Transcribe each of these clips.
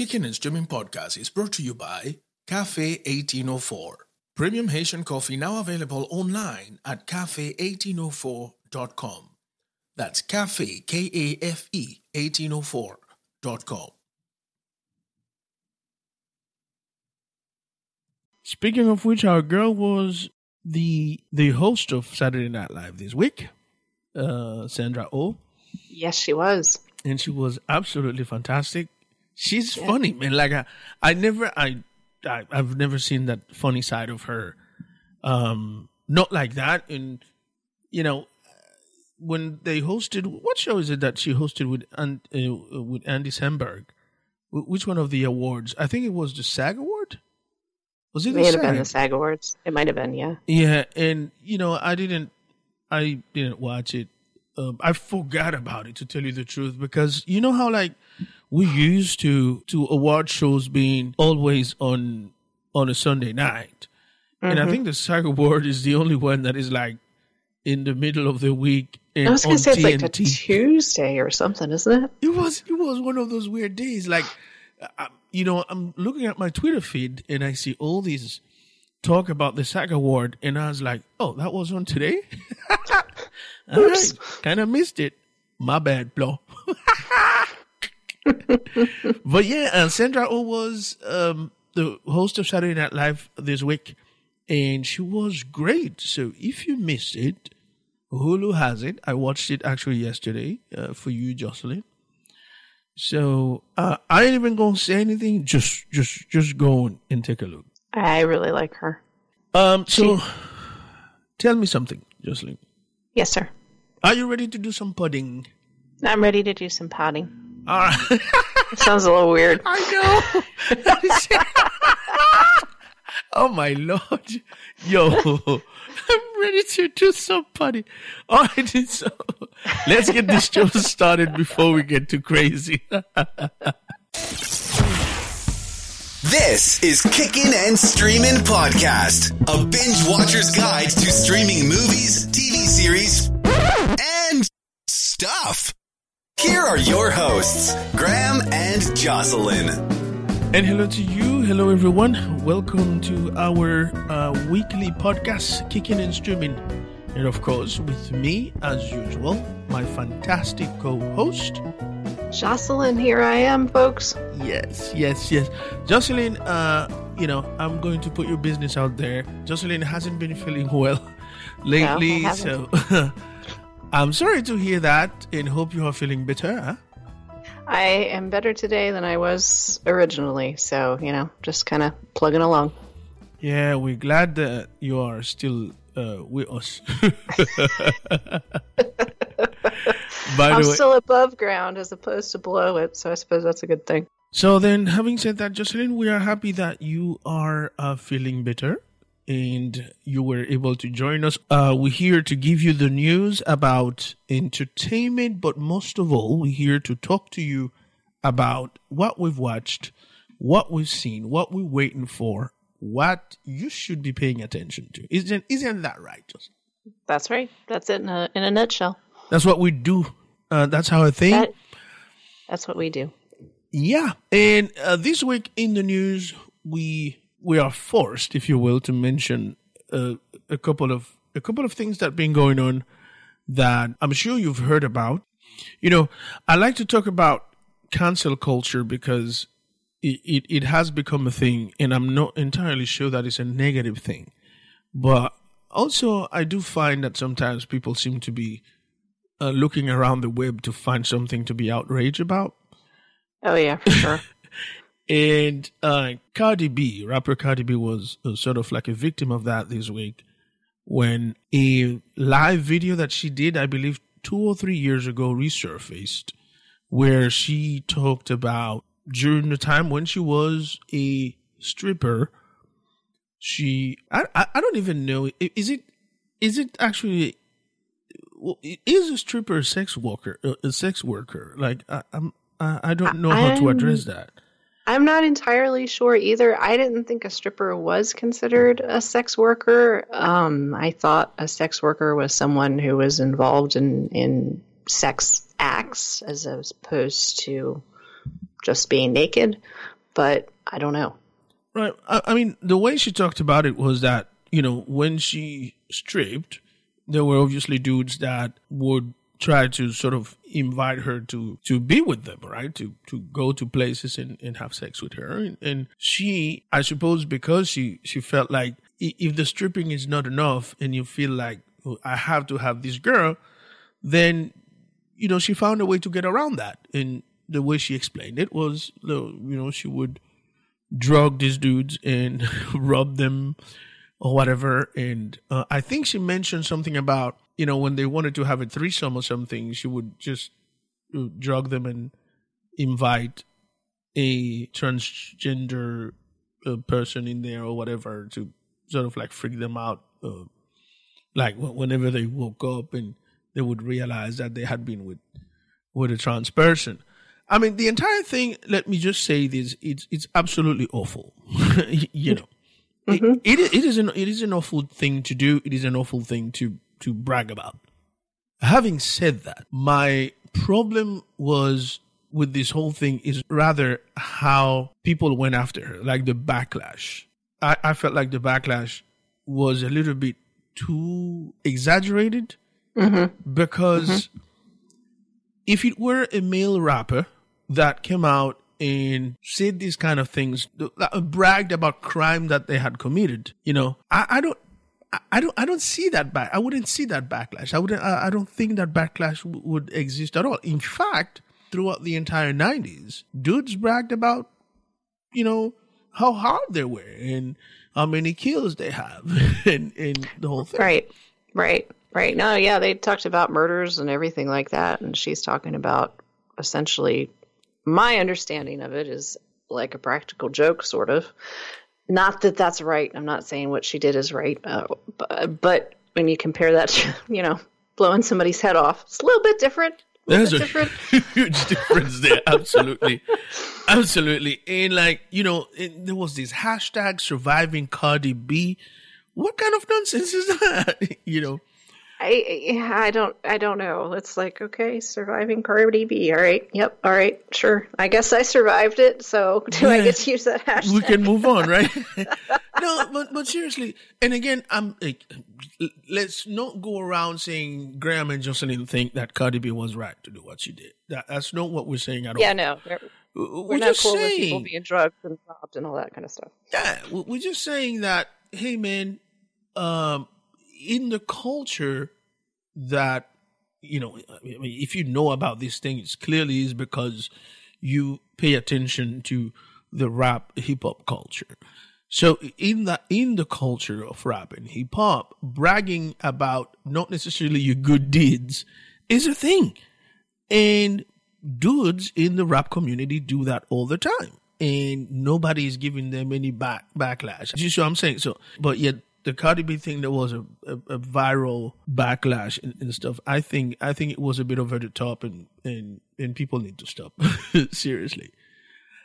Kicking and Streaming Podcast is brought to you by Cafe 1804. Premium Haitian coffee now available online at cafe1804.com. That's cafe, K A F E, 1804.com. Speaking of which, our girl was the the host of Saturday Night Live this week, uh, Sandra Oh, Yes, she was. and she was absolutely fantastic. She's Yeah. funny, man. Like I, I never, I, I, I've never seen that funny side of her. Um, not like that. And you know, when they hosted, what show is it that she hosted with and uh, with Andy Samberg? Wh- Which one of the awards? I think it was the SAG award. Was it It the may have SAG? been the SAG Awards. It might have been, yeah. Yeah, and you know, I didn't, I didn't watch it. Um, I forgot about it to tell you the truth because you know how like we used to to award shows being always on on a Sunday night, and I mm-hmm. think the SAG Award is the only one that is like in the middle of the week I was going to say it's like a Tuesday or something, isn't it? It was it was one of those weird days. Like, I, you know, I'm looking at my Twitter feed and I see all these talk about the SAG Award, and I was like, "Oh, that was on today." All right, kind of missed it. My bad, Blo. but yeah, and Sandra Oh was um, the host of Saturday Night Live this week, and she was great. So if you missed it, Hulu has it. I watched it actually yesterday uh, for you, Jocelyn. So uh, I ain't even gonna say anything. Just, just, just go and take a look. I really like her. Um. So, tell me something, Jocelyn. Yes, sir. Are you ready to do some pudding? I'm ready to do some potting. Uh, All right. Sounds a little weird. I know. oh my lord, yo, I'm ready to do some pudding. All right, so let's get this show started before we get too crazy. This is Kicking and Streaming Podcast, a binge watcher's guide to streaming movies, TV series, and stuff. Here are your hosts, Graham and Jocelyn. And hello to you. Hello, everyone. Welcome to our uh, weekly podcast, Kicking and Streaming. And of course, with me, as usual, my fantastic co host. Jocelyn, here I am, folks. Yes, yes, yes. Jocelyn, uh, you know, I'm going to put your business out there. Jocelyn hasn't been feeling well lately, I so haven't. I'm sorry to hear that and hope you are feeling better. Huh? I am better today than I was originally, so, you know, just kind of plugging along. Yeah, we're glad that you are still uh, with us. By I'm the way, still above ground as opposed to below it, so I suppose that's a good thing. so then, having said that, Jocelyn, we are happy that you are uh, feeling better and you were able to join us. Uh, we're here to give you the news about entertainment, but most of all, we're here to talk to you about what we've watched, what we've seen, what we're waiting for, what you should be paying attention to. Isn't isn't that right, Jocelyn? That's right. That's it in a, in a nutshell. That's what we do. Uh, that's how I think. That, that's what we do. Yeah, and uh, this week in the news, we we are forced, if you will, to mention uh, a couple of a couple of things that have been going on that I'm sure you've heard about. You know, I like to talk about cancel culture because it, it, it has become a thing, and I'm not entirely sure that it's a negative thing. But also, I do find that sometimes people seem to be uh, looking around the web to find something to be outraged about. Oh, yeah, for sure. And uh, Cardi B, rapper Cardi B, was uh, sort of like a victim of that this week when a live video that she did, I believe, two or three years ago, resurfaced, where she talked about during the time when she was a stripper. She, I, I, I don't even know. Is it, is it actually? Well, is a stripper a sex worker? A, sex worker? Like I, I'm, I, I don't know how to address that. I'm not entirely sure either. I didn't think a stripper was considered a sex worker. Um, I thought a sex worker was someone who was involved in, in sex acts as opposed to just being naked, but I don't know. Right. I, I mean, the way she talked about it was that, you know, when she stripped, there were obviously dudes that would try to sort of invite her to to be with them right? To to go to places and, and have sex with her. And, and she i suppose because she she felt like if the stripping is not enough and you feel like oh, i have to have this girl then you know she found a way to get around that. And the way she explained it was you know she would drug these dudes and rub them or whatever. And uh, i think she mentioned something about you know, when they wanted to have a threesome or something, she would just uh, drug them and invite a transgender uh, person in there or whatever to sort of like freak them out. Uh, like whenever they woke up and they would realize that they had been with with a trans person. I mean, the entire thing. Let me just say this: it's it's absolutely awful. you know, mm-hmm. it, it, it is an it is an awful thing to do. It is an awful thing to to brag about. Having said that, my problem was with this whole thing is rather how people went after her, like the backlash. I, I felt like the backlash was a little bit too exaggerated mm-hmm. because mm-hmm. if it were a male rapper that came out and said these kind of things, bragged about crime that they had committed, you know, I, I don't I don't I don't see that back. I wouldn't see that backlash. I wouldn't. I, don't think that backlash w- would exist at all. In fact, throughout the entire '90s, dudes bragged about, you know, how hard they were and how many kills they have, and, and the whole thing. Right, right, right. No, yeah, they talked about murders and everything like that, and she's talking about essentially. My understanding of it is like a practical joke, sort of not that that's right. I'm not saying what she did is right, uh, but, but, when you compare that to, you know, blowing somebody's head off, it's a little bit different. A There's a different. huge difference there. Absolutely. Absolutely. And like, you know, it, there was this hashtag surviving Cardi B. What kind of nonsense is that? you know, I I don't I don't know. It's like okay, surviving Cardi B. All right, yep, all right, sure. I guess I survived it. So do yeah. I get to use that hashtag? We can move on, right? no, but but seriously, and again, I'm like, let's not go around saying Graham and Jocelyn think that Cardi B was right to do what she did. That, that's not what we're saying at yeah, all. Yeah, no. We're, we're not cool saying, with people being drugged and robbed and all that kind of stuff. Yeah, we're just saying that. Hey, man, um, in the culture that you know I mean, if you know about these things clearly is because you pay attention to the rap hip hop culture so in the in the culture of rap and hip hop bragging about not necessarily your good deeds is a thing and dudes in the rap community do that all the time and nobody is giving them any back backlash. You see what I'm saying? So, but yet the Cardi B thing that was a, a, a viral backlash and, and, stuff. I think I think it was a bit over the top, and and and people need to stop seriously.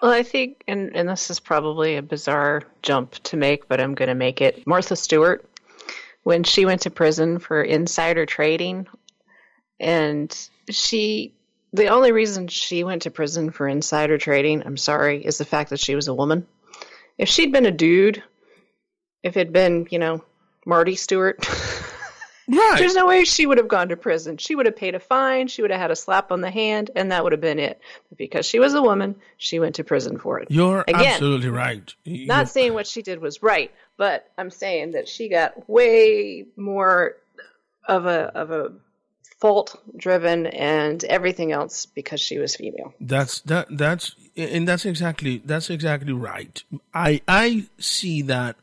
Well, I think, and and this is probably a bizarre jump to make, but I'm going to make it. Martha Stewart, when she went to prison for insider trading, and she. The only reason she went to prison for insider trading, I'm sorry, is the fact that she was a woman. If she'd been a dude, if it'd been, you know, Marty Stewart. Right. There's no way she would have gone to prison. She would have paid a fine, she would have had a slap on the hand, and that would have been it. But because she was a woman, she went to prison for it. You're Again, absolutely right. You're... Not saying what she did was right, but I'm saying that she got way more of a of a fault driven and everything else because she was female. That's that that's and that's exactly that's exactly right. I I see that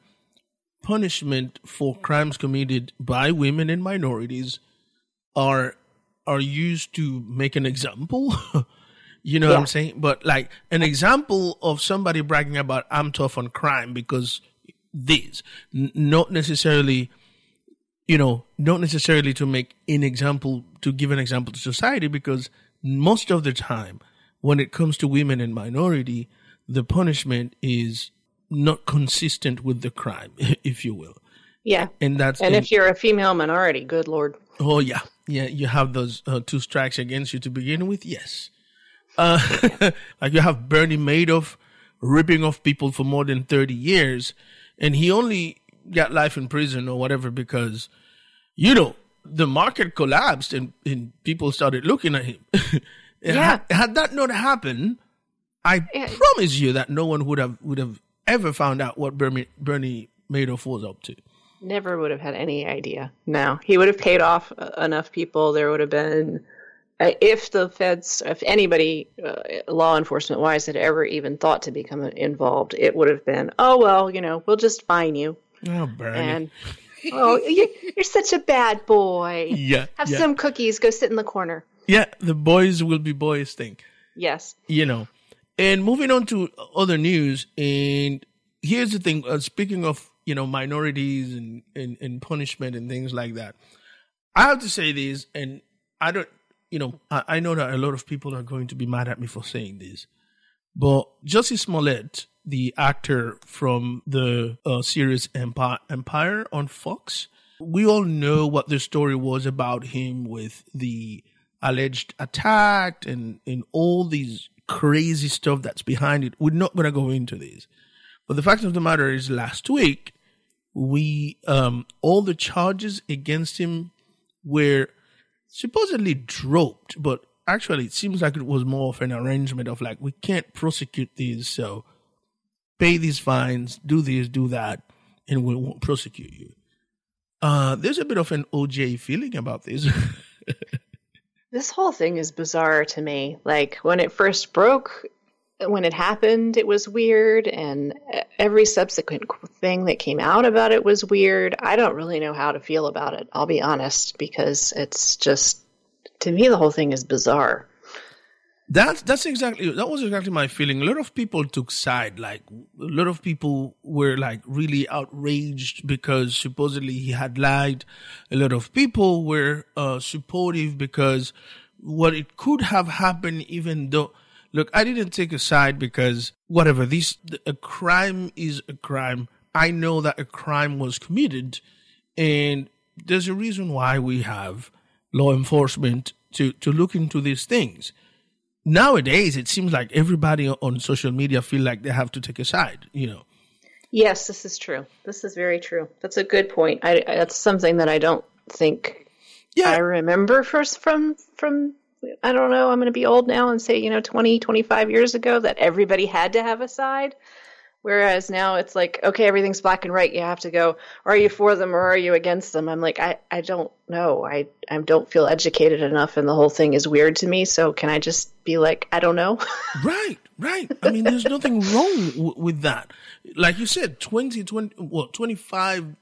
punishment for crimes committed by women and minorities are are used to make an example. you know yeah. what I'm saying? But like an example of somebody bragging about I'm tough on crime because this, N- not necessarily, you know, not necessarily to make an example to give an example to society because most of the time when it comes to women and minority, the punishment is not consistent with the crime, if you will. Yeah, and that's and if you're a female minority, good lord. Oh yeah, yeah, you have those uh, two strikes against you to begin with. Yes, Uh, like you have Bernie Madoff ripping off people for more than 30 years, and he only got life in prison or whatever because, you know, the market collapsed and, and people started looking at him. Yeah. had, had that not happened, I Yeah. promise you that no one would have would have ever found out what Bernie, Bernie Madoff was up to. Never would have had any idea. No, he would have paid off uh, enough people. There would have been, uh, if the feds, if anybody, uh, law enforcement wise, had ever even thought to become involved, it would have been, oh well, you know, we'll just fine you. Oh, Bernie. And oh, you, you're such a bad boy. yeah, Have yeah. some cookies. Go sit in the corner. yeah, the boys will be boys thing. Yes. you know. And moving on to other news, and here's the thing: uh, speaking of you know minorities and, and and punishment and things like that, I have to say this, and I don't, you know, I, I know that a lot of people are going to be mad at me for saying this, but Jussie Smollett, the actor from the uh, series Empire, Empire on Fox, we all know what the story was about him with the alleged attack and, and all these crazy stuff that's behind it. We're not going to go into this. But the fact of the matter is, last week, we, um, all the charges against him were supposedly dropped, but actually it seems like it was more of an arrangement of like, we can't prosecute these, so pay these fines, do this, do that, and we won't prosecute you. Uh, there's a bit of an OJ feeling about this. This whole thing is bizarre to me. Like when it first broke, when it happened, it was weird, and every subsequent thing that came out about it was weird. I don't really know how to feel about it, I'll be honest, because it's just, to me, the whole thing is bizarre. That's that's exactly that was exactly my feeling. A lot of people took side. Like a lot of people were like really outraged because supposedly he had lied. A lot of people were uh, supportive because what it could have happened, even though look, I didn't take a side because whatever this a crime is a crime. I know that a crime was committed, and there's a reason why we have law enforcement to to look into these things nowadays it seems like everybody on social media feel like they have to take a side you know Yes, this is true. This is very true. That's a good point. I, I- that's something that I don't think yeah I remember first from from I don't know, I'm going to be old now and say, you know, 20, 25 years ago that everybody had to have a side. Whereas now it's like, okay, everything's black and white. You have to go, are you for them or are you against them? I'm like, I, I don't know. I, I don't feel educated enough and the whole thing is weird to me. So can I just be like, I don't know? right right i mean there's nothing wrong w- with that like you said 20 20 well 25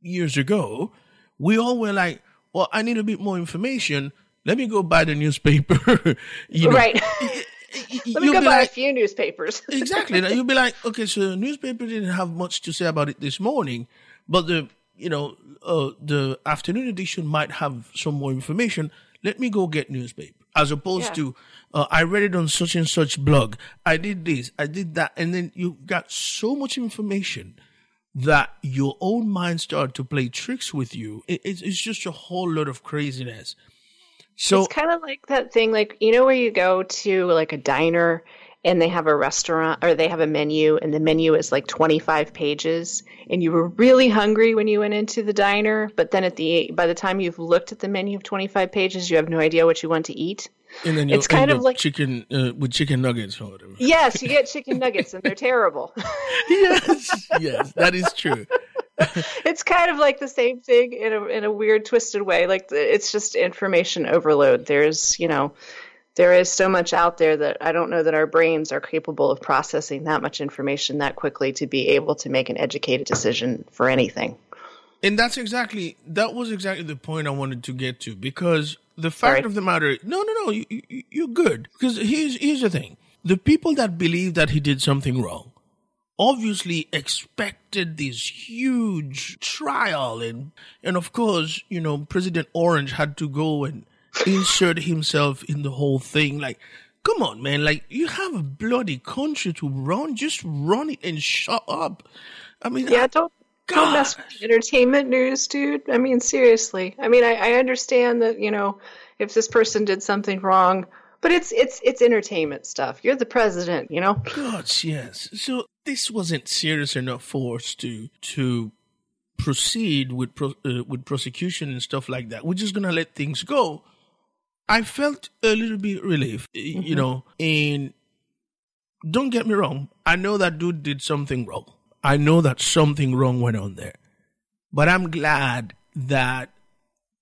years ago we all were like well i need a bit more information let me go buy the newspaper you know right. Let me you'll go be buy like- a few newspapers. exactly. You'll be like, okay, so the newspaper didn't have much to say about it this morning, but the you know uh, the afternoon edition might have some more information. Let me go get newspaper, as opposed Yeah. to uh, I read it on such and such blog. I did this, I did that, and then you got so much information that your own mind started to play tricks with you. It, it's, it's just a whole lot of craziness. So it's kind of like that thing, like you know, where you go to like a diner and they have a restaurant or they have a menu, and the menu is like twenty five pages, and you were really hungry when you went into the diner, but then at the by the time you've looked at the menu of twenty five pages, you have no idea what you want to eat. and then you it's kind of like- chicken uh, with chicken nuggets or whatever. Yes, you get chicken nuggets, and they're terrible. yes, yes, that is true. it's kind of like the same thing in a in a weird twisted way like it's just information overload there's you know there is so much out there that i don't know that our brains are capable of processing that much information that quickly to be able to make an educated decision for anything And that's exactly that was exactly the point I wanted to get to because the fact Sorry. of the matter, no, no, no, you, you, you're good. Because here's here's the thing: the people that believe that he did something wrong, obviously expected this huge trial, and and of course, you know, President Orange had to go and insert himself in the whole thing. Like, come on, man! Like, you have a bloody country to run, just run it and shut up. I mean, yeah don't don't mess with entertainment news dude i mean seriously i mean I, I understand that you know if this person did something wrong But it's it's it's entertainment stuff. You're the president, you know. Gosh, yes. So this wasn't serious enough for us to to proceed with pro, uh, with prosecution and stuff like that. We're just gonna let things go. I felt a little bit relief, mm-hmm. you know. And don't get me wrong, I know that dude did something wrong. I know that something wrong went on there, but I'm glad that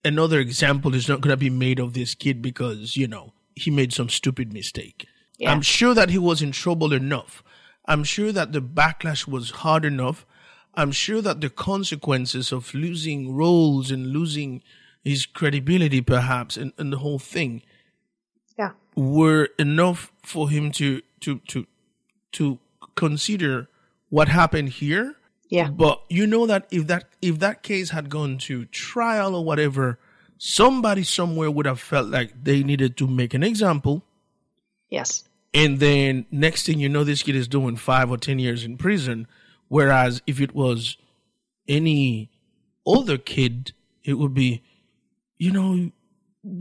another example is not gonna be made of this kid because you know he made some stupid mistake. Yeah. I'm sure that he was in trouble enough. I'm sure that the backlash was hard enough. I'm sure that the consequences of losing roles and losing his credibility, perhaps, and, and the whole thing, yeah, were enough for him to to to to consider what happened here. Yeah. But you know that if that if that case had gone to trial or whatever, somebody somewhere would have felt like they needed to make an example. Yes. And then next thing you know, this kid is doing five or 10 years in prison. Whereas if it was any other kid, it would be, you know,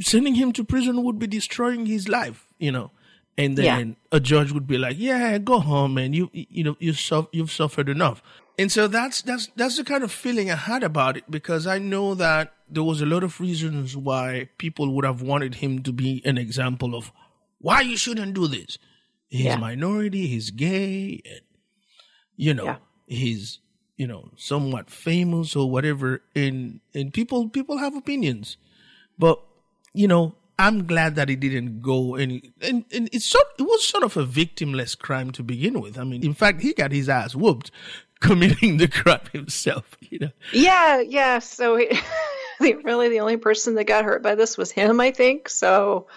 sending him to prison would be destroying his life, you know. And then yeah. a judge would be like, "Yeah, go home, man. You, you know, you you've suffered enough." And so that's that's that's the kind of feeling I had about it because I know that there was a lot of reasons why people would have wanted him to be an example of why you shouldn't do this. He's yeah. minority, he's gay, and you know, yeah. he's you know somewhat famous or whatever. And and people people have opinions, but you know I'm glad that he didn't go any, and, and it's sort, it was sort of a victimless crime to begin with. I mean, in fact, he got his ass whooped committing the crime himself, you know? Yeah, yeah. So really the only person that got hurt by this was him, I think. So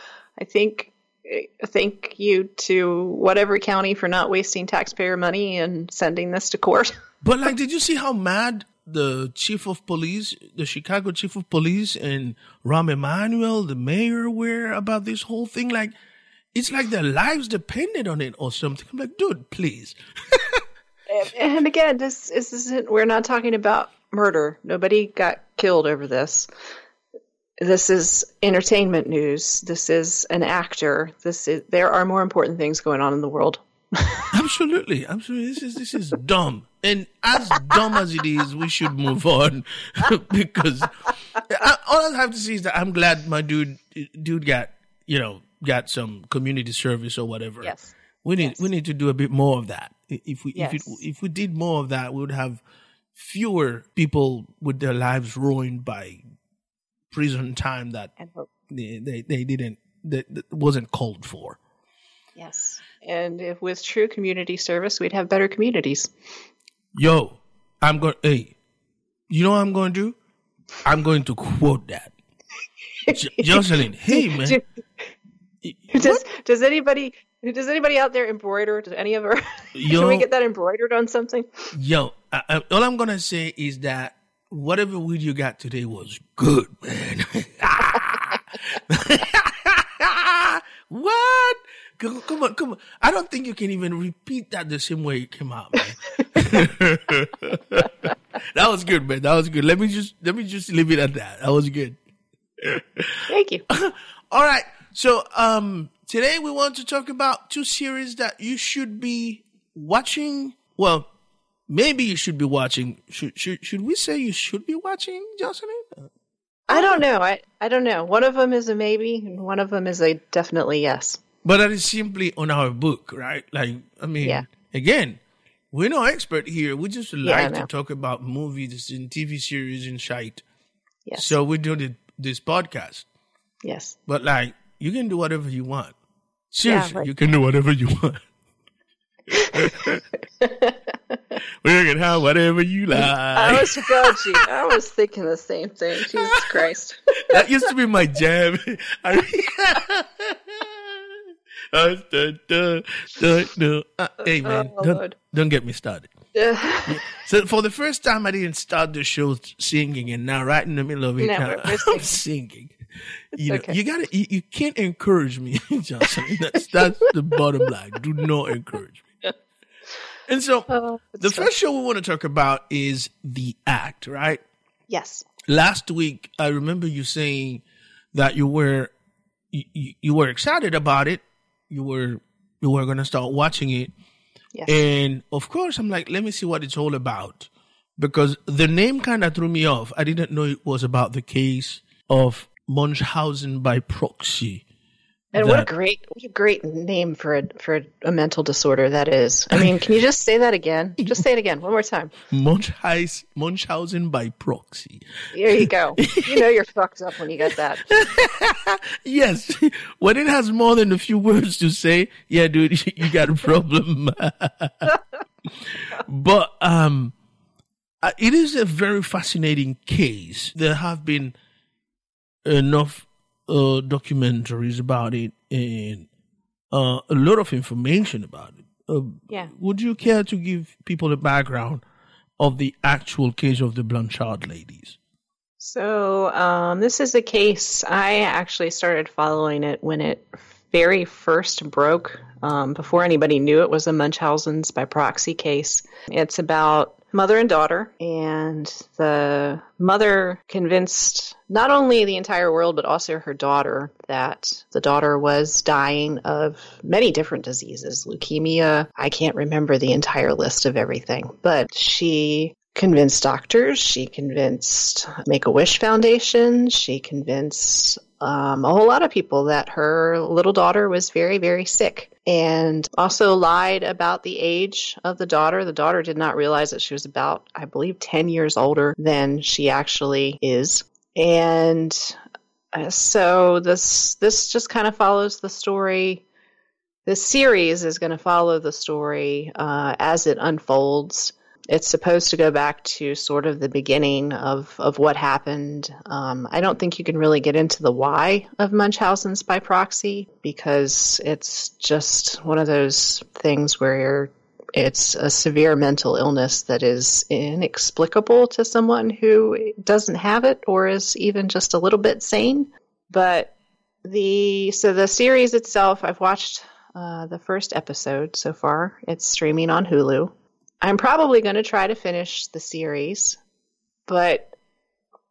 I think, eh, thank you to whatever county for not wasting taxpayer money and sending this to court. But like, did you see how mad the chief of police, the Chicago chief of police, and Rahm Emanuel, the mayor, were about this whole thing. Like, it's like their lives depended on it or something. I'm like, dude, please. and again, this, this isn't. We're not talking about murder. Nobody got killed over this. This is entertainment news. This is an actor. This is. There are more important things going on in the world. absolutely, absolutely. This is this is dumb, and as dumb as it is, we should move on because I, all I have to say is that I'm glad my dude dude got you know got some community service or whatever. Yes, we need yes. we need to do a bit more of that. If we yes. if it, if we did more of that, we would have fewer people with their lives ruined by prison time that they, they, they didn't that, that wasn't called for. Yes. And if with true community service, we'd have better communities. Yo, I'm going. Hey, you know what I'm going to do? I'm going to quote that. J- Jocelyn, hey man. does does anybody does anybody out there embroider? Does any of our yo, can we get that embroidered on something? Yo, I, I, all I'm gonna say is that whatever weed you got today was good, man. what? Come on, come on. I don't think you can even repeat that the same way it came out, man. that was good, man. That was good. Let me just let me just leave it at that. That was good. Thank you. All right. So um today we want to talk about two series that you should be watching. Well, maybe you should be watching. Should should should we say you should be watching, Jocelyn? I don't know. I, I don't know. One of them is a maybe, and one of them is a definitely yes. But that is simply on our book, right? Like, I mean, yeah. again, we're no expert here. We just like yeah, to talk about movies and TV series and shite. Yes. So we do this podcast. Yes. But like, you can do whatever you want. Seriously, yeah, right. you can do whatever you want. we can have whatever you like. I was dodgy. I was thinking the same thing. Jesus Christ. that used to be my jam. I, uh, hey man, oh, don't, don't get me started. so for the first time, I didn't start the show singing, and now right in the middle of it, no, I'm singing. You know, okay. you gotta, you, you, can't encourage me, Johnson. That's that's the bottom line. Do not encourage me. And so, oh, the first show we want to talk about is the act, right? Yes. Last week, I remember you saying that you were you, you were excited about it. You were you were gonna start watching it, Yes. and of course, I'm like, let me see what it's all about, because the name kind of threw me off. I didn't know it was about the case of Munchausen by proxy. And what a great, what a great name for a for a, a mental disorder that is. I mean, can you just say that again? Just say it again, one more time. Munchausen, Munchausen by proxy. There you go. You know you're fucked up when you get that. Yes, when it has more than a few words to say, yeah, dude, you got a problem. but um, uh, it is a very fascinating case. There have been enough uh, documentaries about it and uh, a lot of information about it. Uh, Yeah. would you care to give people a background of the actual case of the Blanchard ladies? So um, this is a case I actually started following it when it very first broke, um, before anybody knew it was a Munchausen's by proxy case. It's about mother and daughter, and the mother convinced not only the entire world but also her daughter that the daughter was dying of many different diseases, leukemia. I can't remember the entire list of everything, but she convinced doctors, she convinced Make a Wish Foundation, she convinced um, a whole lot of people that her little daughter was very, very sick. And also lied about the age of the daughter. The daughter did not realize that she was about, I believe, 10 years older than she actually is. And uh, so this this just kind of follows the story. This series is going to follow the story uh, as it unfolds it's supposed to go back to sort of the beginning of, of what happened. Um, I don't think you can really get into the why of Munchausen's by proxy because it's just one of those things where it's a severe mental illness that is inexplicable to someone who doesn't have it or is even just a little bit sane. But the so the series itself, I've watched uh, the first episode so far. It's streaming on Hulu. I'm probably going to try to finish the series, but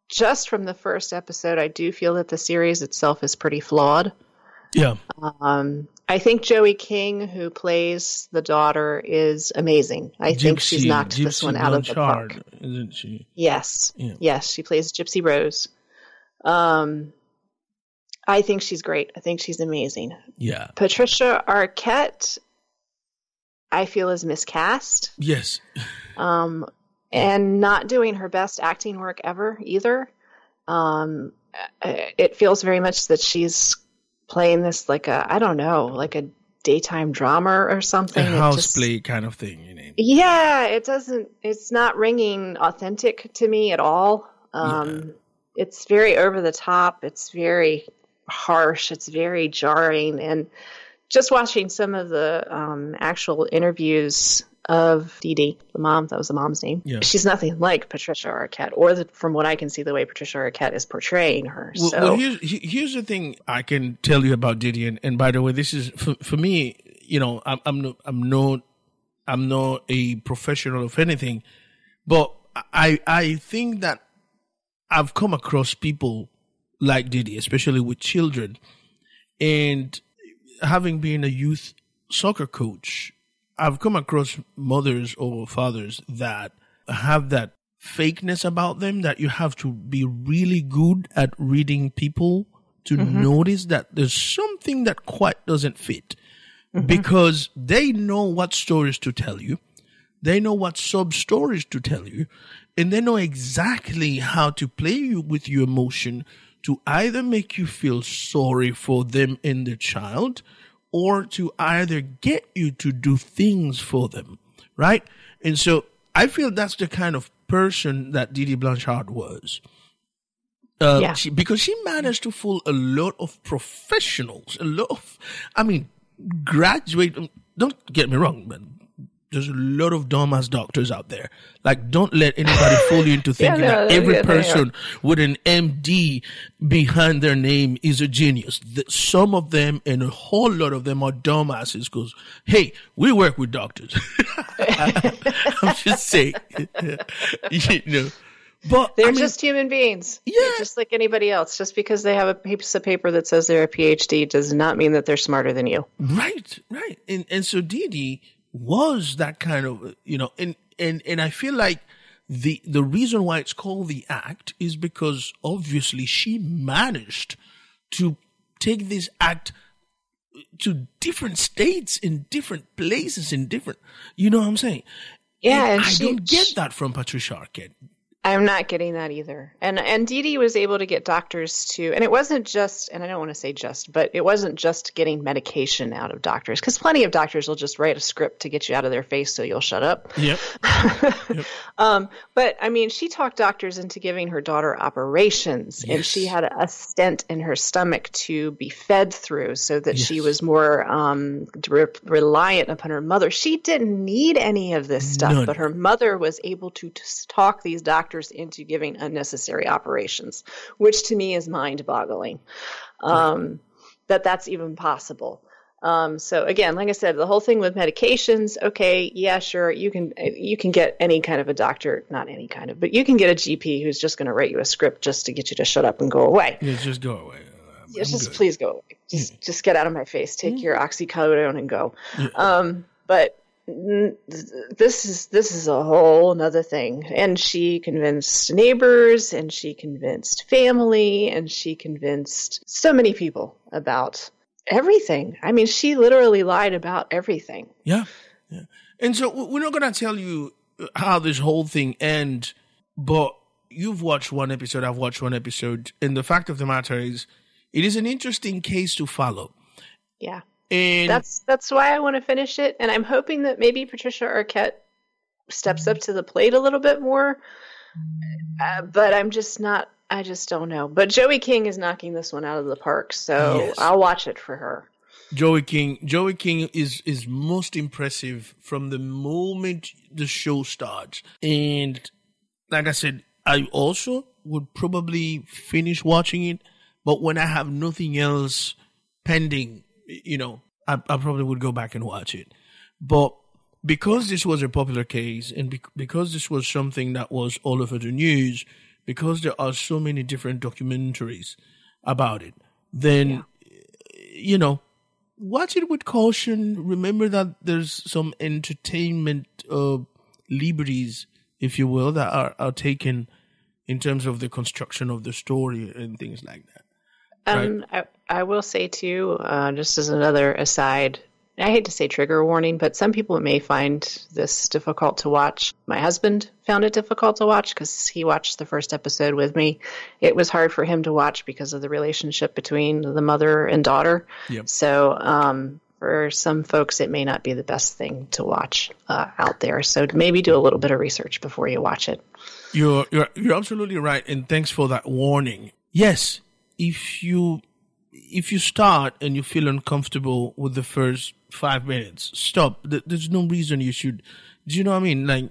just from the first episode, I do feel that the series itself is pretty flawed. Yeah. Um, I think Joey King, who plays the daughter, is amazing. I think she's knocked this one out of the park. Isn't she? Yes, Yeah. yes, she plays Gypsy Rose. Um, I think she's great. I think she's amazing. Yeah. Patricia Arquette, I feel is miscast. Yes. um, and not doing her best acting work ever either. Um, it feels very much that she's playing this like a I don't know, like a daytime drama or something. It house just- play kind of thing, you know. Yeah, it doesn't. It's not ringing authentic to me at all. Um, It's very over the top. It's very harsh. It's very jarring. And just watching some of the um, actual interviews of Dee Dee, the mom, that was the mom's name. Yeah. She's nothing like Patricia Arquette, or the, from what I can see, the way Patricia Arquette is portraying her. Well, so, well here's here's the thing I can tell you about Dee Dee, and, and by the way, this is for, for me. You know, I'm I'm no, I'm not I'm not a professional of anything, but I I think that I've come across people like Dee Dee, especially with children, and having been a youth soccer coach, I've come across mothers or fathers that have that fakeness about them that you have to be really good at reading people to mm-hmm. notice that there's something that quite doesn't fit. Mm-hmm. Because they know what stories to tell you. They know what sub stories to tell you, and they know exactly how to play you with your emotion to either make you feel sorry for them and the child or to either get you to do things for them, right? And so I feel that's the kind of person that Dee Dee Blanchard was. Uh, Yeah. she, because she managed to fool a lot of professionals, a lot of, I mean, graduate. Don't get me wrong, man. There's a lot of dumbass doctors out there. Like, don't let anybody fool you into thinking no, that every person with an MD behind their name is a genius. The- Some of them and a whole lot of them are dumbasses because, hey, we work with doctors. I'm just saying, you know. But They're I mean, just human beings. Yeah. They're just like anybody else. Just because they have a piece of paper that says they're a PhD does not mean that they're smarter than you. Right, right. And and so Dee Dee was that kind of you know, and and and I feel like the the reason why it's called the act is because obviously she managed to take this act to different states in different places in different you know what I'm saying? Yeah, And and I she- don't get that from Patricia Arquette. I'm not getting that either. And and Dee Dee was able to get doctors to, and it wasn't just, and I don't want to say just, but it wasn't just getting medication out of doctors, because plenty of doctors will just write a script to get you out of their face so you'll shut up. Yep. Um, but I mean, she talked doctors into giving her daughter operations, and she had a stent in her stomach to be fed through, so that she was more um, re- reliant upon her mother. She didn't need any of this stuff, None. but her mother was able to t- talk these doctors into giving unnecessary operations, which to me is mind-boggling. Um, That that's even possible. Um, so again, like I said, the whole thing with medications, okay, yeah, sure, you can you can get any kind of a doctor, not any kind of, but you can get a GP who's just going to write you a script just to get you to shut up and go away. Yeah, just go away. I'm Yes, just good. please go away. Just just get out of my face. Take your oxycodone and go. Um, but this is this is a whole another thing. And she convinced neighbors, and she convinced family, and she convinced so many people about everything. I mean, she literally lied about everything. Yeah, yeah. And so we're not gonna tell you uh, how this whole thing ends, but you've watched one episode, I've watched one episode, and the fact of the matter is, it is an interesting case to follow. Yeah. And That's that's why I want to finish it, and I'm hoping that maybe Patricia Arquette steps up to the plate a little bit more. Uh, but I'm just not. I just don't know. But Joey King is knocking this one out of the park, so Yes. I'll watch it for her. Joey King, Joey King is is most impressive from the moment the show starts. And like I said, I also would probably finish watching it, but when I have nothing else pending, you know, I, I probably would go back and watch it. But because this was a popular case and bec because this was something that was all over the news, because there are so many different documentaries about it, then, you know, watch it with caution. Remember that there's some entertainment uh, liberties, if you will, that are, are taken in terms of the construction of the story and things like that. Um, I, I will say too, uh, just as another aside, I hate to say trigger warning, but some people may find this difficult to watch. My husband found it difficult to watch because he watched the first episode with me. It was hard for him to watch because of the relationship between the mother and daughter. Yep. So, um, for some folks, it may not be the best thing to watch uh, out there. So maybe do a little bit of research before you watch it. You're you're you're absolutely right, and thanks for that warning. Yes, if you if you start and you feel uncomfortable with the first five minutes, stop. There's no reason you should. Do you know what I mean? Like,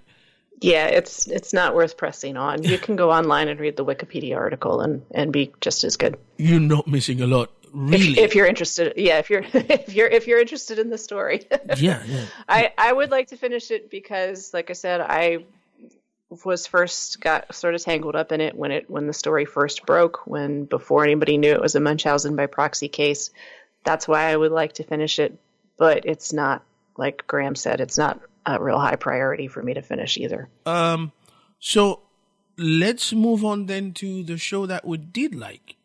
Yeah, it's it's not worth pressing on. You can go online and read the Wikipedia article and, and be just as good. you're not missing a lot, really. If, if you're interested, yeah, if you're if you're if you're interested in the story, yeah, yeah. I I would like to finish it because, like I said, I was first got sort of tangled up in it when it when the story first broke when before anybody knew it was a Munchausen by proxy case. That's why I would like to finish it, but it's not like Graham said, it's not a real high priority for me to finish either. Um, so let's move on then to the show that we did like.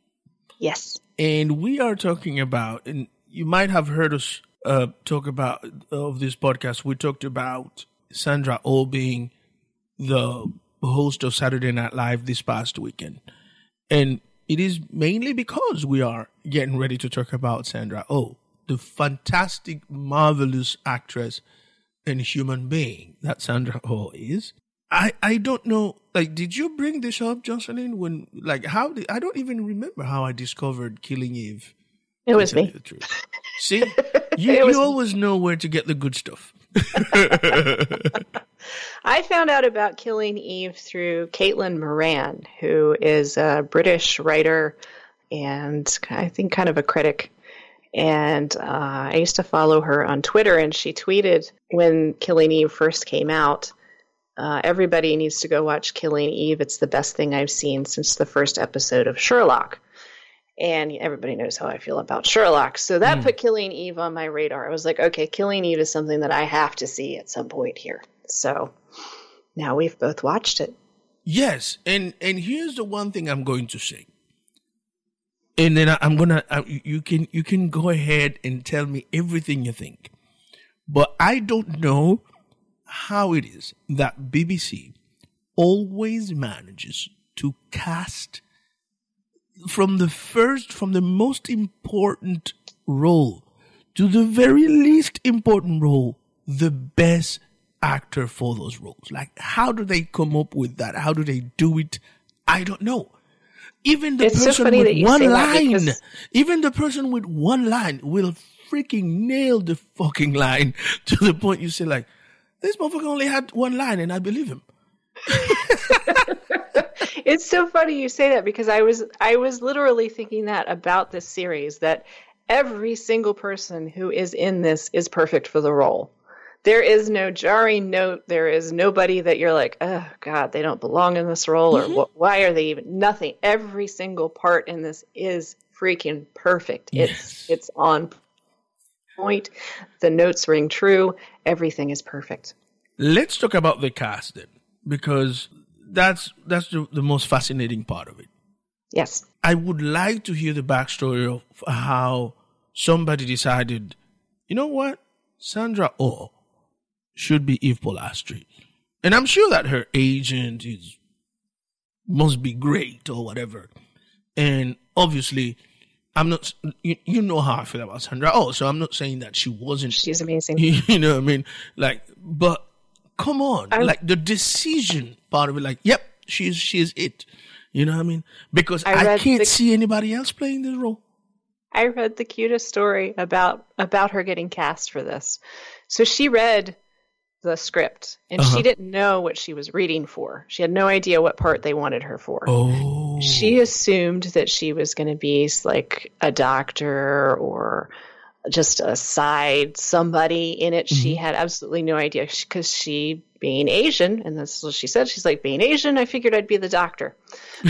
Yes. and we are talking about and you might have heard us uh, talk about of this podcast we talked about sandra oh being the host of saturday night live this past weekend and it is mainly because we are getting ready to talk about sandra oh the fantastic marvelous actress and human being that sandra oh is I, I don't know. Like, did you bring this up, Jocelyn? When like how did I don't even remember how I discovered Killing Eve. It was to tell you me. See, you you always know where to get the good stuff. I found out about Killing Eve through Caitlin Moran, who is a British writer and I think kind of a critic. And uh, I used to follow her on Twitter, and she tweeted when Killing Eve first came out Uh, everybody needs to go watch Killing Eve. It's the best thing I've seen since the first episode of Sherlock. And everybody knows how I feel about Sherlock. So that put Killing Eve on my radar. I was like, okay, Killing Eve is something that I have to see at some point here. So now we've both watched it. Yes, and and here's the one thing I'm going to say, and then I, I'm gonna uh, you can you can go ahead and tell me everything you think, but I don't know how it is that BBC always manages to cast from the first from the most important role to the very least important role the best actor for those roles. Like, how do they come up with that? How do they do it? I don't know. Even the It's person that with one line, because- even the person with one line will freaking nail the fucking line to the point you say, like, this motherfucker only had one line and I believe him. it's so funny you say that because I was I was literally thinking that about this series that every single person who is in this is perfect for the role. There is no jarring note. There is nobody that you're like, oh God, they don't belong in this role, or mm-hmm. "Wh- why are they even? Nothing. Every single part in this is freaking perfect. Yes. It's it's on point. The notes ring true. Everything is perfect. Let's talk about the cast then, because that's that's the, the most fascinating part of it. Yes. I would like to hear the backstory of how somebody decided, you know what, Sandra Oh should be Eve Polastri, and I'm sure that her agent is must be great or whatever, and obviously. I'm not, you, you know how I feel about Sandra. Oh, so I'm not saying that she wasn't She's amazing. you know what I mean? Like, but come on, I- like the decision part of it, like, yep, she's she's it. You know what I mean? Because I I, can't the- see anybody else playing this role. I read the cutest story about about her getting cast for this. So she read the script and Uh-huh. she didn't know what she was reading for. She had no idea what part they wanted her for. Oh, She assumed that she was going to be like a doctor or just a side somebody in it. She Mm-hmm. had absolutely no idea because she, being Asian, and this is what she said, she's like, being Asian, I figured I'd be the doctor.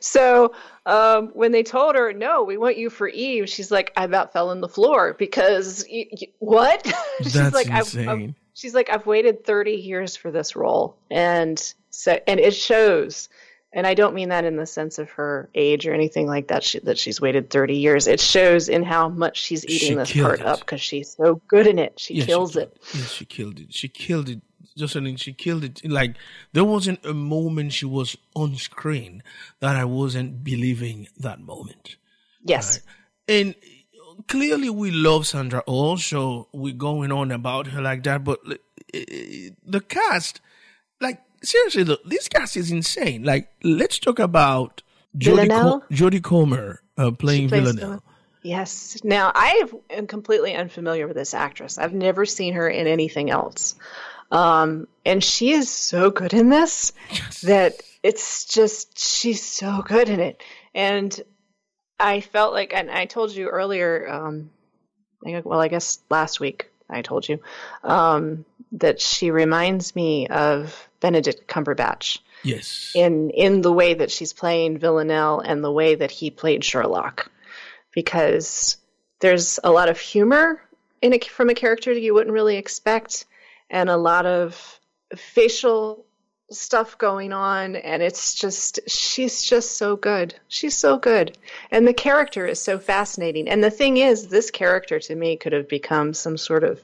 so um, when they told her, no, we want you for Eve, she's like, I about fell on the floor because y- y- what? she's That's like, I've- I've, she's like, I've waited 30 years for this role. And so, and it shows. And I don't mean that in the sense of her age or anything like that, she, that she's waited 30 years. It shows in how much she's eating She this part it. up because she's so good in it. She Yeah, kills she, it. Yes, she killed it. She killed it. Jocelyn, she killed it. Like there wasn't a moment she was on screen that I wasn't believing that moment. Yes. And clearly we love Sandra Also, we're going on about her like that. But the cast, seriously, look, this cast is insane. Like, let's talk about Jodie, Villanelle? Co- Jodie Comer uh, playing plays Villanelle. Villanelle. Yes. Now, I am completely unfamiliar with this actress. I've never seen her in anything else. Um, and she is so good in this that it's just, she's so good in it. And I felt like, and I told you earlier, um, well, I guess last week I told you, um, that she reminds me of Benedict Cumberbatch Yes. in in the way that she's playing Villanelle and the way that he played Sherlock, because there's a lot of humor in a, from a character that you wouldn't really expect, and a lot of facial stuff going on, and it's just she's just so good. She's so good, and the character is so fascinating. And the thing is, this character to me could have become some sort of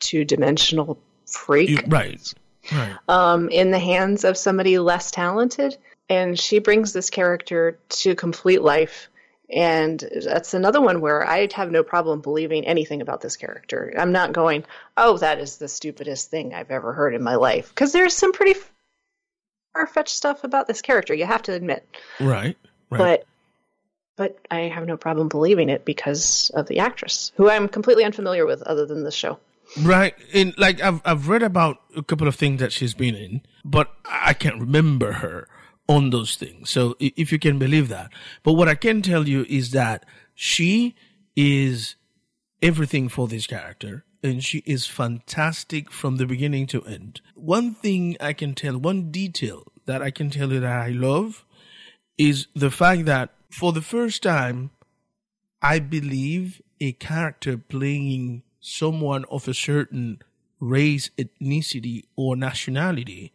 two dimensional freak You- right. Right. um, in the hands of somebody less talented. And she brings this character to complete life. And that's another one where I'd have no problem believing anything about this character. I'm not going, oh, that is the stupidest thing I've ever heard in my life. Because there's some pretty far fetched stuff about this character, you have to admit. Right. Right. But but I have no problem believing it because of the actress, who I'm completely unfamiliar with other than the show. Right. And like I've I've read about a couple of things that she's been in, but I can't remember her on those things. So if you can believe that. But what I can tell you is that she is everything for this character and she is fantastic from the beginning to end. One thing I can tell, one detail that I can tell you that I love is the fact that for the first time, I believe a character playing someone of a certain race, ethnicity, or nationality,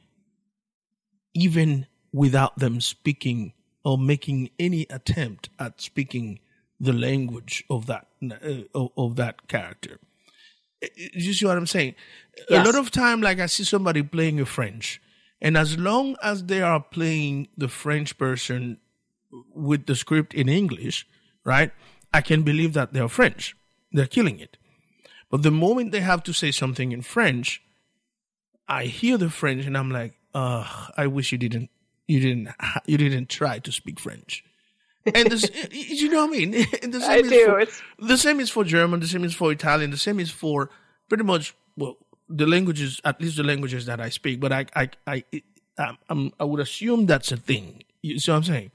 even without them speaking or making any attempt at speaking the language of that uh, of, of that character. You see what I'm saying? Yes. A lot of time, like I see somebody playing a French, and as long as they are playing the French person with the script in English, right? I can believe that they're French. They're killing it. But the moment they have to say something in French, I hear the French and I'm like, uh, I wish you didn't, you didn't, you didn't try to speak French. And this, you know what I mean? And the I is do. For, It's- the same is for German. The same is for Italian. The same is for pretty much well the languages, at least the languages that I speak. But I, I, I, I, I'm, I would assume that's a thing. You see what I'm saying?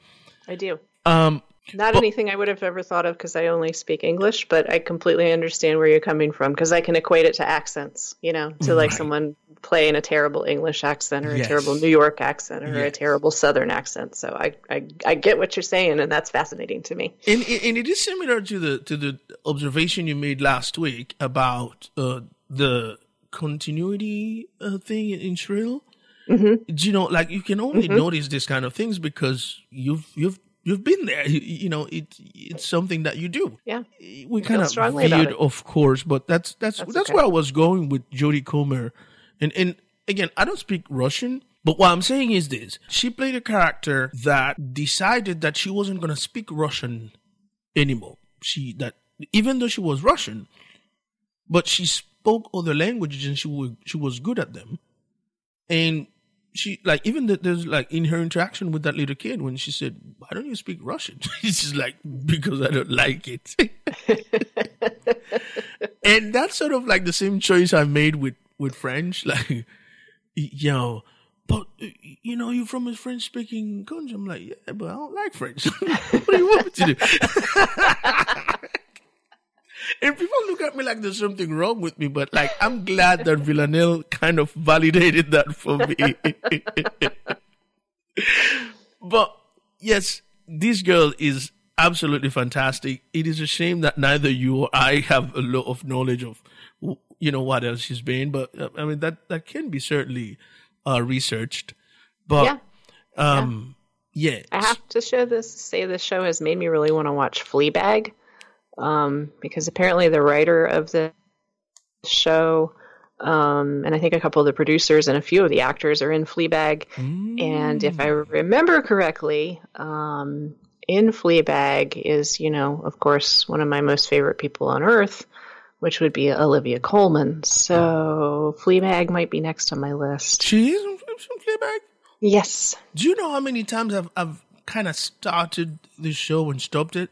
I do. Um, Not anything I would have ever thought of because I only speak English, but I completely understand where you're coming from because I can equate it to accents, you know, to like Right. someone playing a terrible English accent or Yes. a terrible New York accent or a terrible Southern accent. So I, I, I get what you're saying, and that's fascinating to me. and, and it is similar to the to the observation you made last week about uh, the continuity uh, thing in Shrill. Mm-hmm. You know, like you can only Mm-hmm. notice this kind of things because you've you've you've been there. You, you know, it it's something that you do. Yeah. we kind of veered, of course, but that's that's that's, That's okay. where I was going with Jodie Comer, and and again, I don't speak Russian, but what I'm saying is this: she played a character that decided that she wasn't going to speak Russian anymore. She that even though she was Russian, but she spoke other languages and she was she was good at them, and she like even that there's like in her interaction with that little kid when she said, "Why don't you speak Russian?" She's like, "Because I don't like it." and that's sort of like the same choice I made with with French, like you know. But you know, you're from a French-speaking country. I'm like, yeah, but I don't like French. what do you want me to do? and people look at me like there's something wrong with me, but like I'm glad that Villanelle kind of validated that for me. but yes, this girl is absolutely fantastic. It is a shame that neither you or I have a lot of knowledge of, you know, what else she's been. But uh, I mean, that that can be certainly uh, researched. But Yeah. um, yeah, I have to show this. Say this show has made me really want to watch Fleabag, um, because apparently the writer of the show, um, and I think a couple of the producers and a few of the actors are in Fleabag. And if I remember correctly, um, in Fleabag is you know of course one of my most favorite people on earth, which would be Olivia Colman. So Fleabag might be next on my list. she is from Fleabag. Yes. Do you know how many times I've I've kind of started this show and stopped it?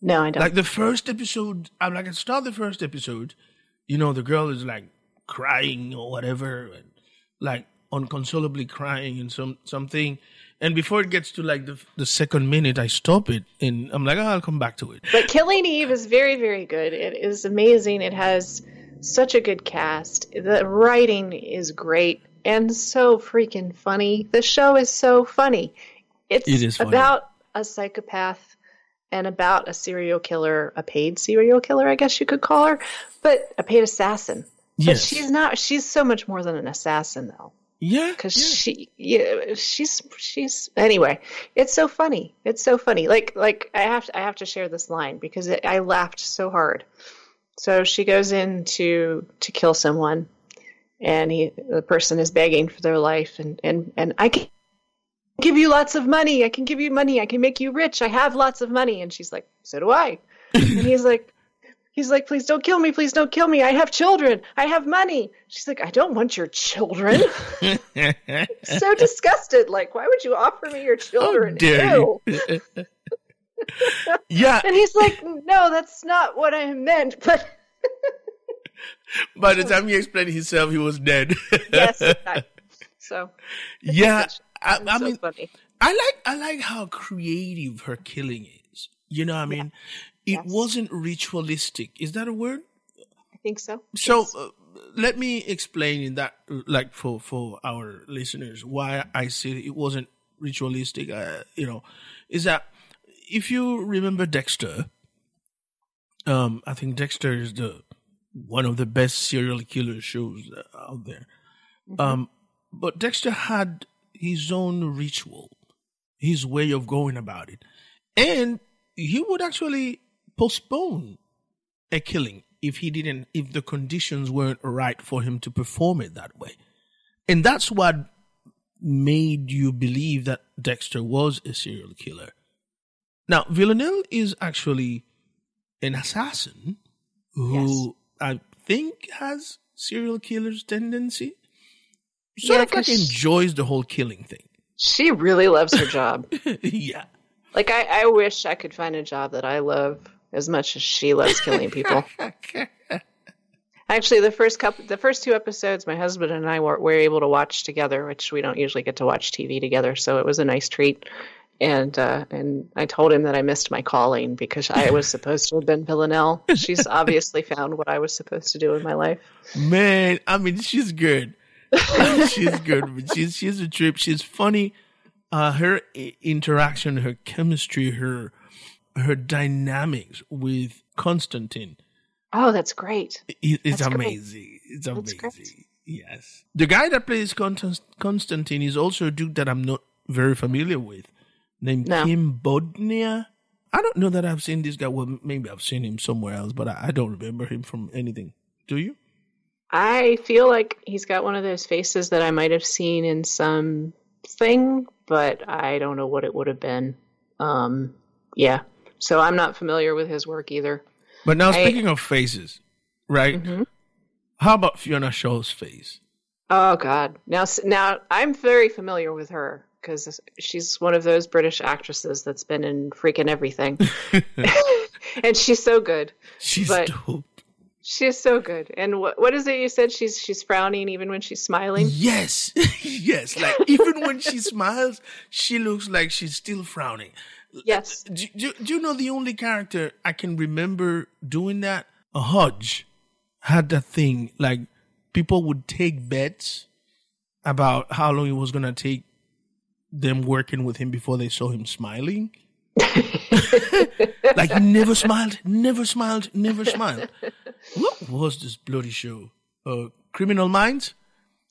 No, I don't. Like the first episode, I'm like I start the first episode, you know, the girl is like crying or whatever, and like unconsolably crying and some something. And before it gets to like the the second minute, I stop it and I'm like, oh, I'll come back to it. But Killing Eve is very, very good. It is amazing. It has such a good cast. The writing is great and so freaking funny. The show is so funny. It's It is funny. about a psychopath and about a serial killer, a paid serial killer, I guess you could call her, but a paid assassin. But Yes. she's not. She's so much more than an assassin, though Yeah, because yeah. she yeah she's she's anyway it's so funny it's so funny like like i have to i have to share this line because it, i laughed so hard so she goes in to to kill someone and he the person is begging for their life and and and i can give you lots of money i can give you money i can make you rich i have lots of money and she's like so do i and he's like He's like, please don't kill me. Please don't kill me. I have children. I have money. She's like, I don't want your children. so disgusted. Like, why would you offer me your children? Ew. you? yeah, And he's like, no, that's not what I meant. But by the time he explained himself, he was dead. yes, I- so yeah. I, I so mean, funny. I like I like how creative her killing is. You know, what I mean, it Yes. wasn't ritualistic. Is that a word? I think so. So Yes. uh, let me explain in that, like for for our listeners, why I said it wasn't ritualistic. Uh, you know, is that if you remember Dexter, um, I think Dexter is the one of the best serial killer shows uh, out there. Um, but Dexter had his own ritual, his way of going about it, and he would actually postpone a killing if he didn't if the conditions weren't right for him to perform it that way. And that's what made you believe that dexter was a serial killer. Now villanelle is actually an assassin who i think has serial killer's tendency sort Yeah, of like she- enjoys the whole killing thing she really loves her job. yeah like I, I wish I could find a job that I love as much as she loves killing people. Actually, the first couple, the first two episodes, my husband and I were, were able to watch together, which we don't usually get to watch TV together. So it was a nice treat. And uh, and I told him that I missed my calling because I was supposed to have been Villanelle. She's obviously found what I was supposed to do in my life. Man, I mean, she's good. she's good. She's she's a trip. She's funny. Uh, her interaction, her chemistry, her her dynamics with Constantine Oh, that's great. i- is That's great. amazing. It's great. amazing. Yes, the guy that plays Constan- Constantine is also a dude that I'm not very familiar with, named No. Kim Bodnia. I don't know that I've seen this guy. Well, maybe I've seen him somewhere else, but I, I don't remember him from anything. Do you? I feel like he's got one of those faces that I might have seen in something, but I don't know what it would have been. Um, yeah. So I'm not familiar with his work either. But now, I- speaking of faces, right? Mhm. How about Fiona Shaw's face? Oh God! Now, now I'm very familiar with her because she's one of those British actresses that's been in freaking everything, and she's so good. She's But- dope. She's so good. And what what is it you said? She's she's frowning even when she's smiling. Yes, yes. Like even when she smiles, she looks like she's still frowning. Yes. Do, do, do you know the only character I can remember doing that? A Hotch had that thing. Like people would take bets about how long it was gonna take them working with him before they saw him smiling. like he never smiled, never smiled, never smiled. What was this bloody show? Uh, Criminal Minds.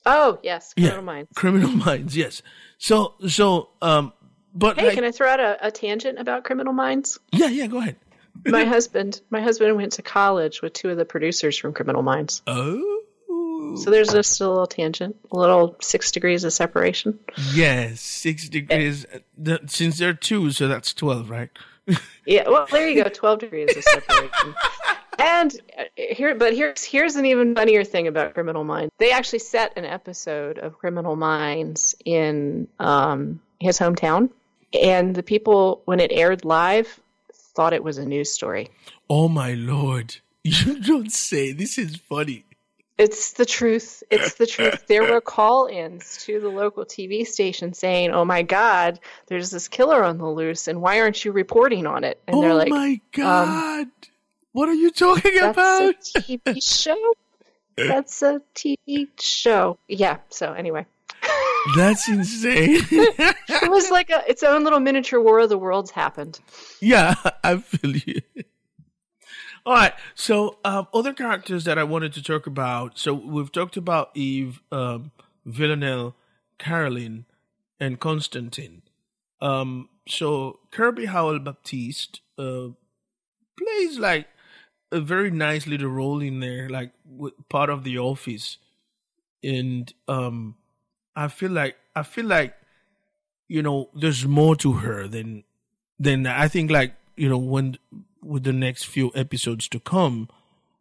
Oh yes. Criminal Minds. Criminal Minds. Yes. So so um, but Hey, like, can I throw out a, a tangent about Criminal Minds? yeah yeah go ahead. my husband my husband went to college with two of the producers from criminal minds Oh. So there's just a little tangent a little six degrees of separation Yes, six degrees. The, since there are two, so that's twelve, right? yeah well there you go 12 degrees of separation and uh, here but here's here's an even funnier thing about criminal minds they actually set an episode of criminal minds in um, his hometown and the people when it aired live thought it was a news story Oh my lord! You don't say. This is funny. It's the truth. It's the truth. There were call ins to the local TV station saying, Oh my God, there's this killer on the loose, and why aren't you reporting on it? And oh they're like, Oh my um, god! what are you talking That's about? a TV show. That's a TV show. Yeah. So, anyway, That's insane. it was like a, its own little miniature War of the Worlds happened. yeah, I feel you. All right. So, um, other characters that I wanted to talk about. So, we've talked about Eve, um, Villanelle, Caroline, and Constantine. Um, so, Kirby Howell Baptiste uh, plays like a very nice little role in there, like part of the office. And um, I feel like I feel like you know there's more to her than than I think like you know when with the next few episodes to come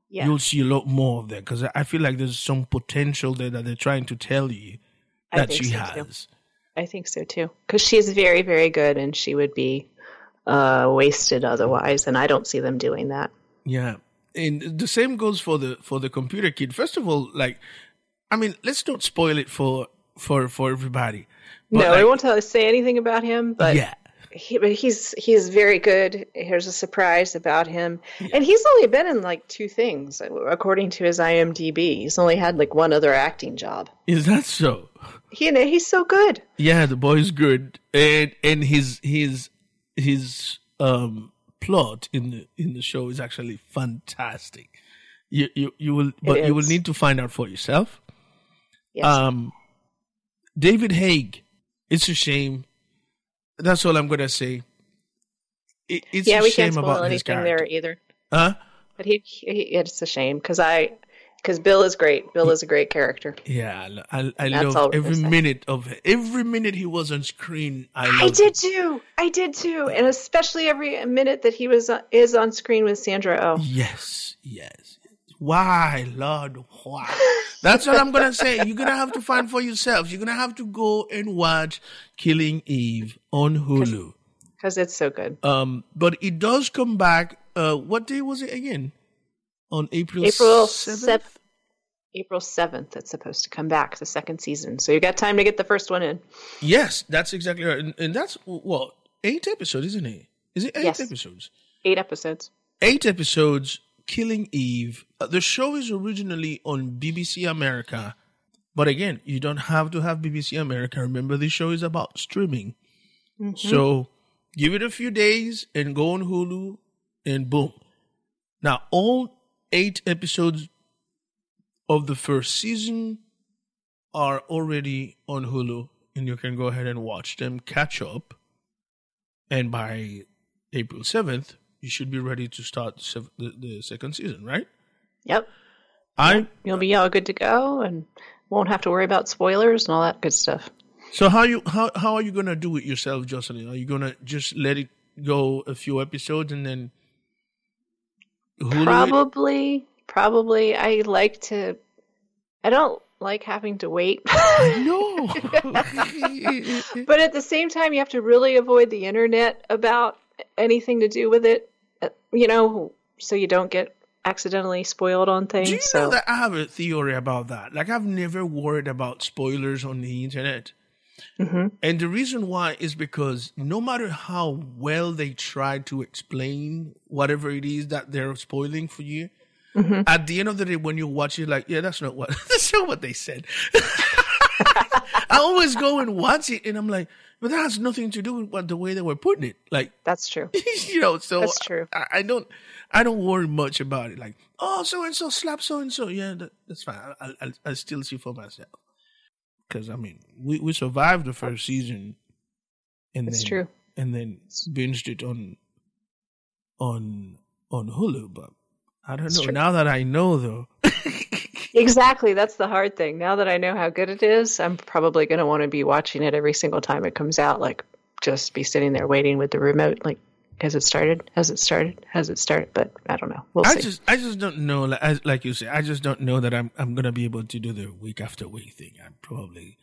Yeah. you'll see a lot more of that because I feel like there's some potential there that they're trying to tell you that she so, too. has. I think so too. Because she's very, very good, and she would be uh, wasted otherwise, and I don't see them doing that. Yeah, and the same goes for the for the computer kid. First of all, like, I mean, let's not spoil it for for for everybody. But no, like, I won't tell, say anything about him, but yeah, he, but he's he's very good. Here's a surprise about him, and he's only been in like two things according to his IMDb. He's only had like one other acting job. Is that so? He he's so good. Yeah, the boy's good, and and his his his um plot in the in the show is actually fantastic. You you you will, but you will need to find out for yourself. Yes. Um, David Haig. It's a shame. That's all I'm gonna say. It, it's yeah, we can't spoil anything there either. Huh? But he, he it's a shame because I because Bill is great. Bill is a great character. Yeah, I, I love every minute of every minute he was on screen. I, I did it. too. I did too, and especially every minute that he was uh, is on screen with Sandra Oh. Yes, yes. Why, Lord? Why? That's what I'm gonna say. You're gonna have to find for yourselves. You're gonna have to go and watch Killing Eve on Hulu. because it's so good. Um, but it does come back. Uh, what day was it again? On April April 7th? seventh. April seventh. It's supposed to come back the second season, so you got time to get the first one in. Yes, that's exactly right. And, and that's well, eight episodes, isn't it? Is it eight Yes. episodes? Eight episodes. eight episodes killing eve. Uh, the show is originally on bbc america. But again you don't have to have bbc america. Remember this show is about streaming. So give it a few days and go on hulu and boom. Now all eight episodes of the first season are already on hulu and you can go ahead and watch them catch up. And by April 7th, you should be ready to start the, the, the second season, right? Yep, I you'll be all good to go, and won't have to worry about spoilers and all that good stuff. so how you how how are you gonna do it yourself, Jocelyn? Are you gonna just let it go a few episodes and then Hulu it? Probably, probably. I like to. I don't like having to wait. No. but at the same time, you have to really avoid the internet about anything to do with it. Uh, You know, so you don't get accidentally spoiled on things. Do you so know that I have a theory about that? Like I've never worried about spoilers on the internet. Mhm. And the reason why is because no matter how well they try to explain whatever it is that they're spoiling for you, Mm-hmm. at the end of the day, when you watch it, like, yeah, that's not what that's not what they said. I always go and watch it, and I'm like, but that has nothing to do with what the way they were putting it. Like, that's true. you know, so That's true. I, I don't, I don't worry much about it. Like, oh, so and so slap so and so. Yeah, that, that's fine. I, I, I still see for myself because I mean, we we survived the first season, and It's then true. and then binged it on on on Hulu. But I don't It's know. true. Now that I know, though, Exactly. That's the hard thing. Now that I know how good it is, I'm probably going to want to be watching it every single time it comes out. Like, just be sitting there waiting with the remote. Like, has it started? Has it started? Has it started? But I don't know. We'll I see. just I just don't know. Like, as, like you say, I just don't know that I'm I'm gonna be able to do the week after week thing. I probably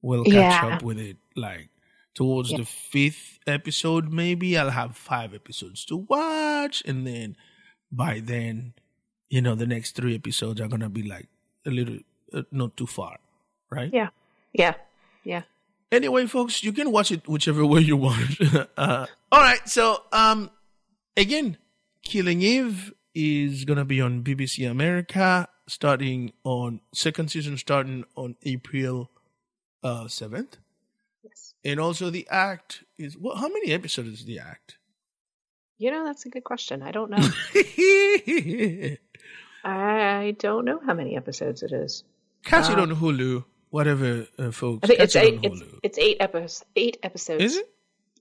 will catch Yeah. up with it like towards the fifth episode. Maybe I'll have five episodes to watch, and then by then, you know, the next three episodes are gonna be like a little uh, not too far, right? yeah. Yeah. Yeah. Anyway, folks, you can watch it whichever way you want. uh, all right, so um, again, Killing Eve is gonna be on BBC America starting on second season starting on April uh seventh, Yes. and also the act is well, how many episodes is the act? You know, that's a good question. I don't know. I don't know how many episodes it is. Catch it Wow. on Hulu, whatever, uh, folks. I think Catch it's it eight. on It's, Hulu. it's eight episodes. Eight episodes. Is it?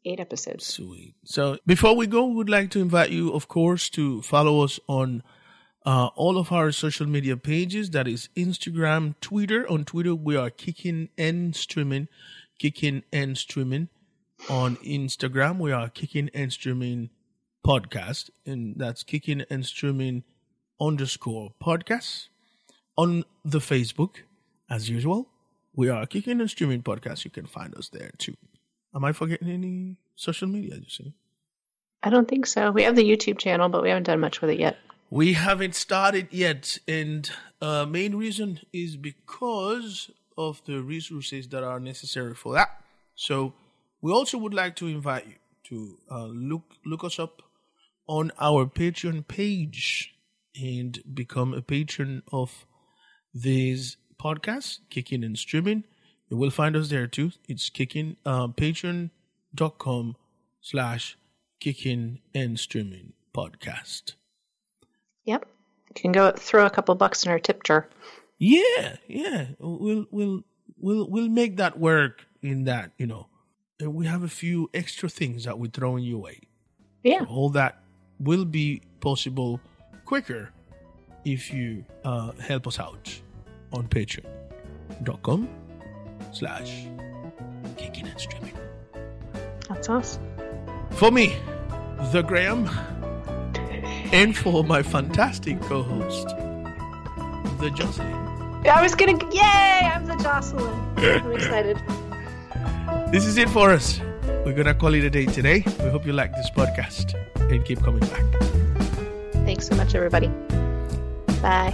Eight episodes. Sweet. So before we go, we would like to invite you, of course, to follow us on uh, all of our social media pages. That is Instagram, Twitter. On Twitter, we are kicking and streaming, kicking and streaming. On Instagram, we are kicking and streaming podcast, and that's kicking and streaming underscore podcast. On the Facebook, as usual, we are kicking and streaming podcast. You can find us there too. Am I forgetting any social media? You see, I don't think so. We have the YouTube channel, but we haven't done much with it yet. we haven't started yet, and uh, main reason is because of the resources that are necessary for that. So, we also would like to invite you to uh, look look us up on our Patreon page and become a patron of these podcasts, kicking and streaming. You will find us there too. It's kicking uh, patreon.com slash kicking and streaming podcast. Yep. You can go throw a couple bucks in our tip jar. Yeah, yeah. We'll we'll we'll we'll make that work in that, you know. And we have a few extra things that we're throwing you away. Yeah. All that will be possible quicker if you uh, help us out on patreon.com slash kicking and streaming. That's us. For me, the Graham, and for my fantastic co-host, the Jocelyn. I was gonna yay! I'm the Jocelyn. I'm excited. This is it for us. We're gonna call it a day today. We hope you like this podcast and keep coming back. Thanks so much, everybody. Bye.